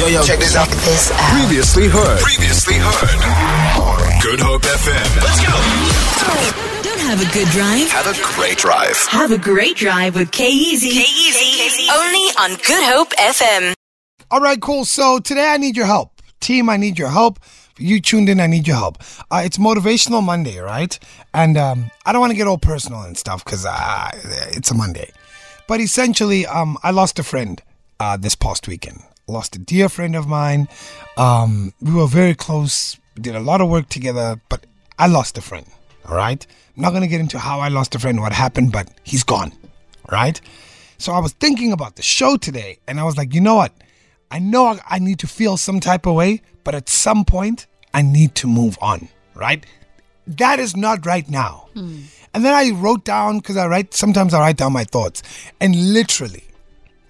Yo, yo, check this out. This out. Previously heard. Previously heard. Good Hope FM. Let's go. Don't have a good drive. Have a great drive. Have a great drive with K-Easy. K-Easy. Only on Good Hope FM. All right, cool. So today I need your help. Team, I need your help. You tuned in, I need your help. Uh, it's Motivational Monday, right? And um, I don't want to get all personal and stuff because uh, it's a Monday. But essentially, um, I lost a friend uh, this past weekend. Lost a dear friend of mine. Um, we were very close, did a lot of work together, but I lost a friend, all right? I'm not going to get into how I lost a friend, what happened, but he's gone, all right? So I was thinking about the show today, and I was like, you know what? I know I- I need to feel some type of way, but at some point, I need to move on, right? That is not right now. And then I wrote down, because I write, sometimes I write down my thoughts, and literally,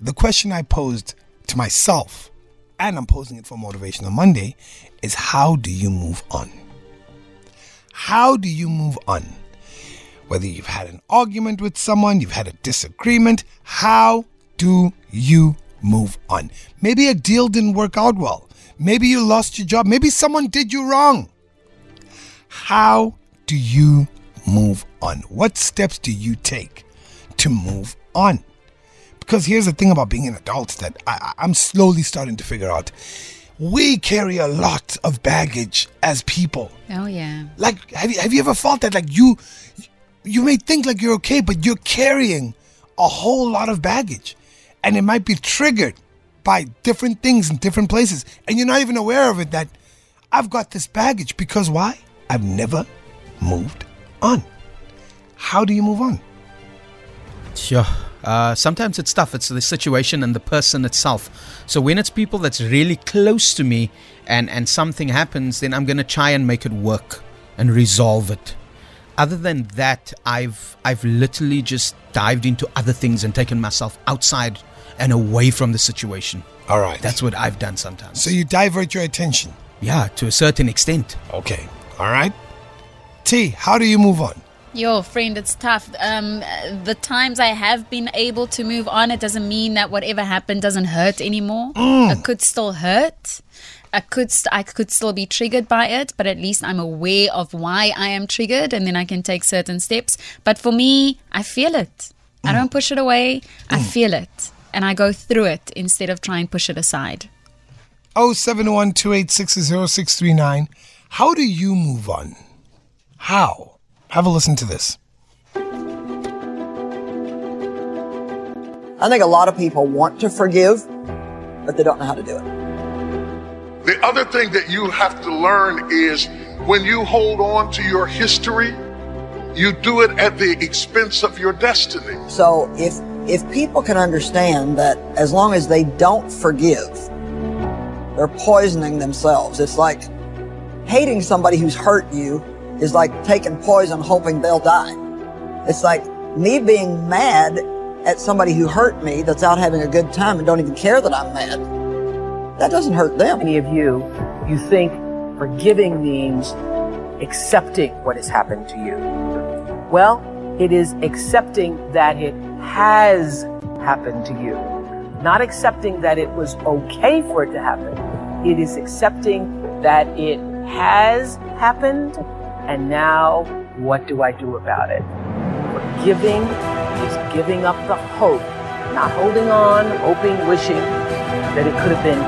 the question I posed to myself, and I'm posing it for Motivational Monday, is how do you move on? How do you move on? Whether you've had an argument with someone, you've had a disagreement, how do you move on? Maybe a deal didn't work out well. Maybe you lost your job. Maybe someone did you wrong. How do you move on? What steps do you take to move on? Because here's the thing about being an adult that I, I- I'm slowly starting to figure out. We carry a lot of baggage as people. Oh yeah. Like, have you, have you ever felt that? Like, you, you may think like you're okay, but you're carrying a whole lot of baggage. And it might be triggered by different things in different places. And you're not even aware of it that I've got this baggage because why? I've never moved on. How do you move on? Sure. Uh, sometimes it's tough. It's the situation and the person itself. So when it's people that's really close to me and, and something happens, then I'm going to try and make it work and resolve it. Other than that, I've I've literally just dived into other things and taken myself outside and away from the situation. All right. That's what I've done sometimes. so you divert your attention. yeah, to a certain extent. Okay. All right. T, how do you move on? Yo, friend, it's tough. Um, the times I have been able to move on, it doesn't mean that whatever happened doesn't hurt anymore. Mm. It could still hurt. I could st- I could still be triggered by it, but at least I'm aware of why I am triggered, and then I can take certain steps. But for me, I feel it. I mm. don't push it away. I mm. feel it, and I go through it instead of trying to push it aside. 0712860639. How do you move on? How? Have a listen to this. I think a lot of people want to forgive, but they don't know how to do it. The other thing that you have to learn is when you hold on to your history, you do it at the expense of your destiny. So if if people can understand that as long as they don't forgive, they're poisoning themselves. It's like hating somebody who's hurt you is like taking poison hoping they'll die. It's like me being mad at somebody who hurt me that's out having a good time and don't even care that I'm mad. That doesn't hurt them. Any of you, you think forgiving means accepting what has happened to you. Well, it is accepting that it has happened to you. Not accepting that it was okay for it to happen. It is accepting that it has happened and now what do I do about it? Forgiving is giving up the hope, not holding on, hoping, wishing that it could have been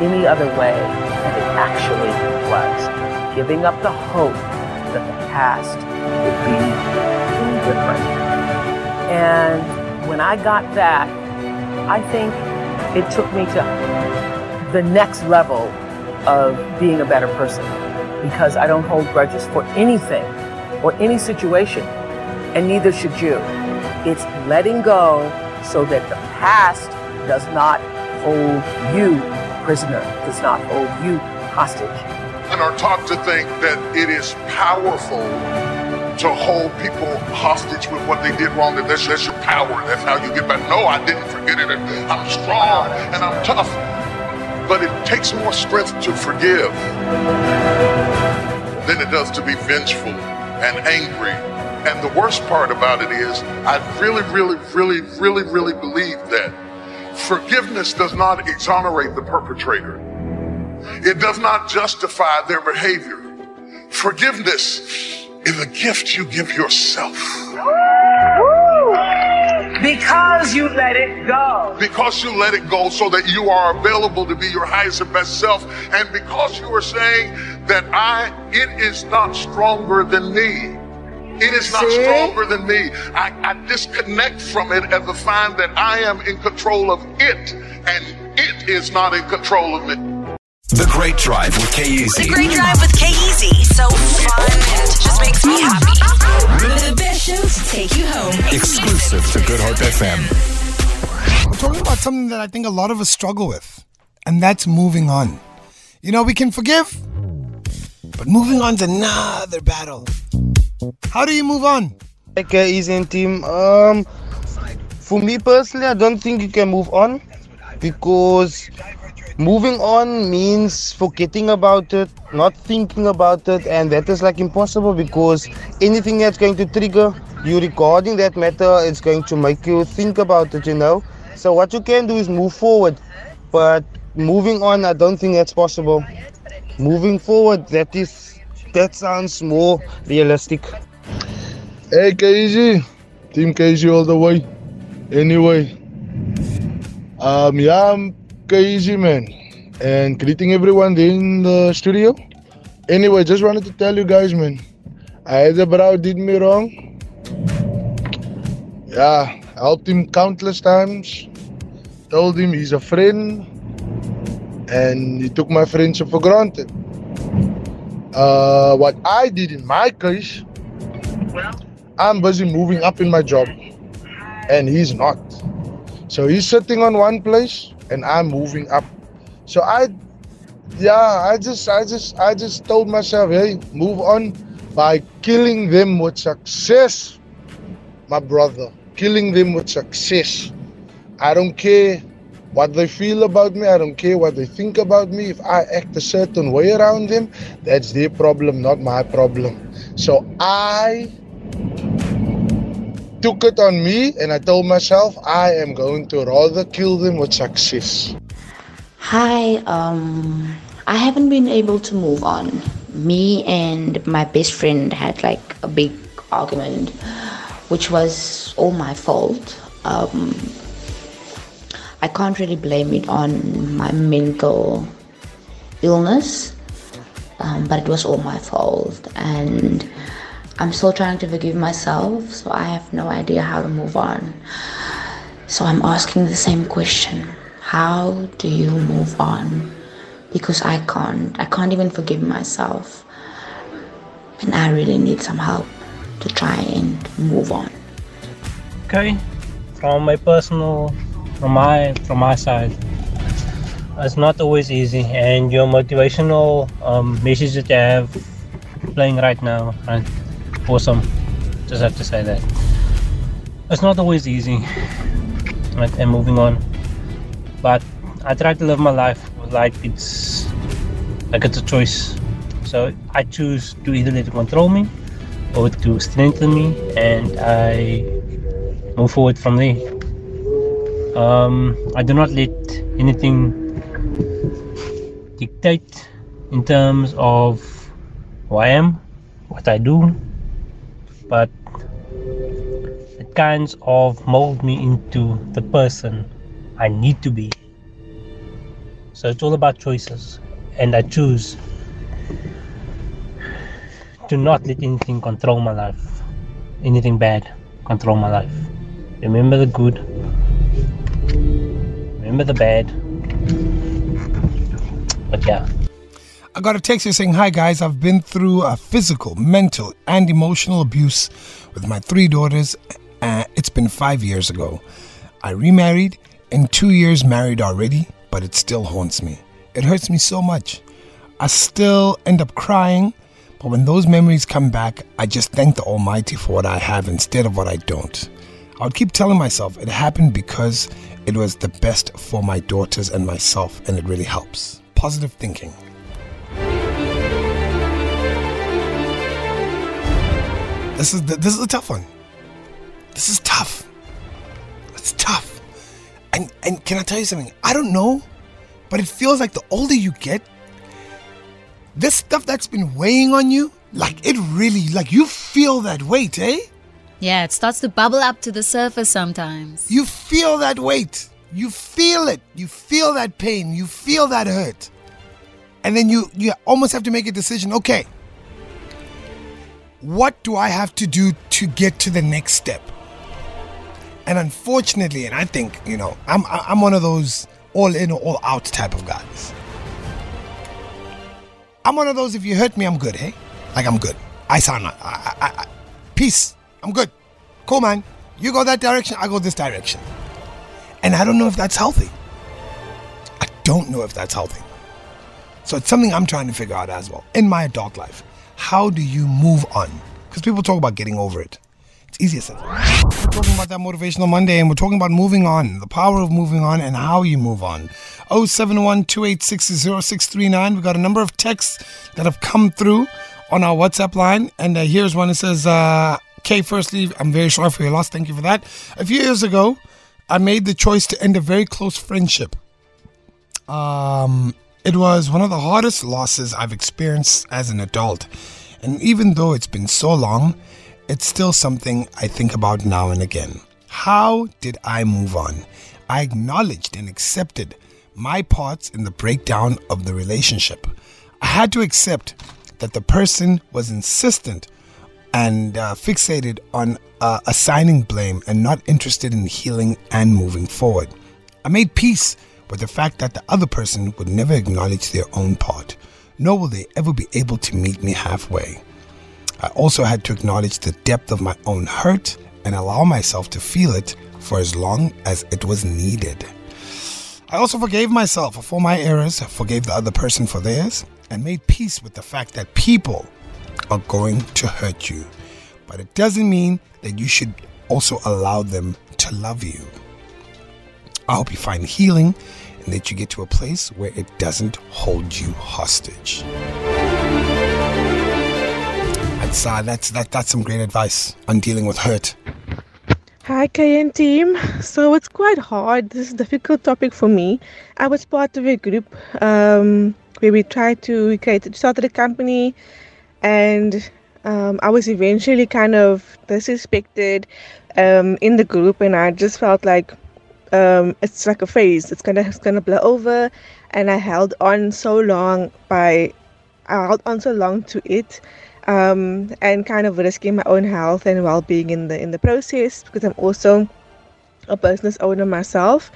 any other way than it actually was. Giving up the hope that the past would be different. And when I got that, I think it took me to the next level of being a better person because I don't hold grudges for anything or any situation, and neither should you. It's letting go so that the past does not hold you prisoner, does not hold you hostage. And are taught to think that it is powerful to hold people hostage with what they did wrong, that that's, that's your power, that's how you get back. No, I didn't forget it. I'm strong and I'm tough. But it takes more strength to forgive than it does to be vengeful and angry. And the worst part about it is, I really, really, really, really, really believe that Forgiveness does not exonerate the perpetrator. It does not justify their behavior. Forgiveness is a gift you give yourself. Because you let it go. Because you let it go so that you are available to be your highest and best self. And because you are saying that I, it is not stronger than me. It is not See? stronger than me. I, I disconnect from it as a sign that I am in control of it and it is not in control of me. The Great Drive with K-Easy. The Great Drive with K-Easy. So fun and just makes me happy. The best show to take you home. Exclusive to Good Hope FM. We're talking about something that I think a lot of us struggle with, and that's moving on. You know, we can forgive, but moving on's another battle. How do you move on? Okay, easy and team. Um, for me personally, I don't think you can move on because moving on means forgetting about it, not thinking about it, and that is like impossible because anything that's going to trigger you regarding that matter, is going to make you think about it, you know. So what you can do is move forward, but moving on, I don't think that's possible. Moving forward, that is that sounds more realistic. Hey K-Easy, Team K-Easy all the way. Anyway, um, yeah, I'm K-Easy man, and greeting everyone in the studio. Anyway, just wanted to tell you guys, man, I had a bro did me wrong. Yeah, helped him countless times. Told him he's a friend, and he took my friendship for granted. Uh, what I did in my case, I'm busy moving up in my job, and he's not. So he's sitting on one place, and I'm moving up. So I, yeah, I just, I just, I just told myself, hey, move on by killing them with success, my brother. Killing them with success. I don't care what they feel about me. I don't care what they think about me. If I act a certain way around them, that's their problem, not my problem. So I took it on me and I told myself I am going to rather kill them with success. Hi, um, I haven't been able to move on. Me and my best friend had like a big argument, which was all my fault. Um, I can't really blame it on my mental illness, um, but it was all my fault. And I'm still trying to forgive myself, so I have no idea how to move on. So I'm asking the same question How do you move on? Because I can't. I can't even forgive myself. And I really need some help to try and move on. Okay, from my personal, from my from my side, it's not always easy, and your motivational um, message that you have playing right now, right? Awesome. Just have to say that it's not always easy, right? And moving on, but I try to live my life like it's like it's a choice. So I choose to either let it control me or to strengthen me, and I move forward from there. Um, I do not let anything dictate in terms of who I am, what I do, but it kinds of mold me into the person I need to be. So it's all about choices, and I choose to not let anything control my life, anything bad control my life. Remember the good, remember the bad. But yeah. I got a text here saying, Hi guys, I've been through a physical, mental, and emotional abuse with my three daughters. Uh, it's been five years ago. I remarried and two years married already, but it still haunts me. It hurts me so much. I still end up crying, but when those memories come back, I just thank the Almighty for what I have instead of what I don't. I would keep telling myself it happened because it was the best for my daughters and myself, and it really helps. Positive thinking. This is this is a tough one. This is tough. It's tough. And And can I tell you something? I don't know, but it feels like the older you get, this stuff that's been weighing on you, like it really, like you feel that weight, eh? Yeah, it starts to bubble up to the surface sometimes. You feel that weight. You feel it. You feel that pain. You feel that hurt. And then you you almost have to make a decision. Okay. What do I have to do to get to the next step? And unfortunately, and I think, you know, I'm I'm one of those all in or all out type of guys. I'm one of those if you hurt me, I'm good, hey? Like I'm good. I sound I, I, I, peace. I'm good. Cool man. You go that direction, I go this direction. And I don't know if that's healthy. I don't know if that's healthy. So it's something I'm trying to figure out as well in my adult life. How do you move on? Because people talk about getting over it. It's easier said. We're talking about that motivational Monday and we're talking about moving on, the power of moving on and how you move on. 071 0639 We got a number of texts that have come through on our WhatsApp line. And uh, here's one that says, uh, Kay, firstly, I'm very sorry for your loss. Thank you for that. A few years ago, I made the choice to end a very close friendship. Um, it was one of the hardest losses I've experienced as an adult. And even though it's been so long, it's still something I think about now and again. How did I move on? I acknowledged and accepted my parts in the breakdown of the relationship. I had to accept that the person was insistent and uh, fixated on uh, assigning blame and not interested in healing and moving forward. I made peace with the fact that the other person would never acknowledge their own part, nor will they ever be able to meet me halfway. I also had to acknowledge the depth of my own hurt and allow myself to feel it for as long as it was needed. I also forgave myself for my errors, forgave the other person for theirs, and made peace with the fact that people are going to hurt you. But it doesn't mean that you should also allow them to love you. I hope you find healing and that you get to a place where it doesn't hold you hostage. That's, uh, that's, that, that's some great advice on dealing with hurt. Hi, KN team. So it's quite hard. This is a difficult topic for me. I was part of a group um, where we tried to we created started a company, and um, I was eventually kind of disrespected um, in the group, and I just felt like um, it's like a phase. It's gonna it's gonna blow over, and I held on so long by I held on so long to it um, and kind of risking my own health and well-being in the in the process because I'm also a business owner myself.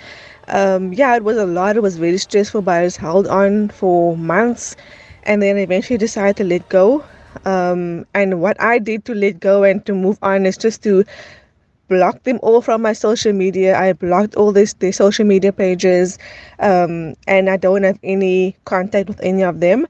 Um, yeah, it was a lot. It was very stressful, but I just held on for months, and then eventually decided to let go. Um, and what I did to let go and to move on is just to block them all from my social media. I blocked all this their social media pages, um, and I don't have any contact with any of them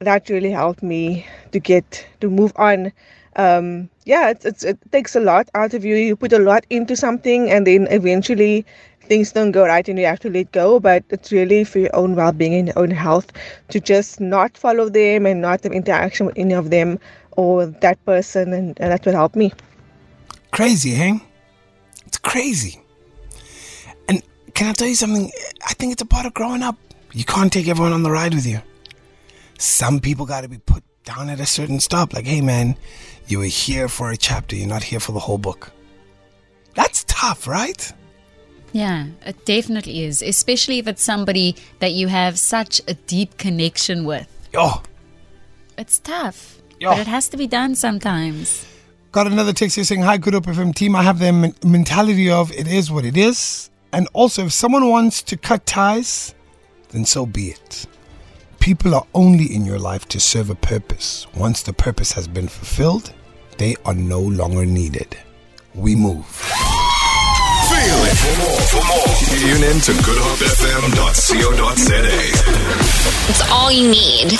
that really helped me to get to move on. Um, yeah, it's, it's, it takes a lot out of you. You put a lot into something, and then eventually things don't go right, and you have to let go. But it's really for your own well-being and your own health to just not follow them and not have interaction with any of them or that person, and, and that will help me. Crazy, hey? It's crazy. And can I tell you something? I think it's a part of growing up. You can't take everyone on the ride with you some people got to be put down at a certain stop. Like, hey, man, you were here for a chapter, you're not here for the whole book. That's tough, right? Yeah, it definitely is, especially if it's somebody that you have such a deep connection with. Yo. It's tough, Yo. but it has to be done sometimes. Got another text here saying, Hi, Good Hope FM team. I have the men- mentality of it is what it is. And also, if someone wants to cut ties, then so be it. People are only in your life to serve a purpose. Once the purpose has been fulfilled, they are no longer needed. We move. Feel it. For more, for more, tune in to goodhopefm.co.za. It's all you need.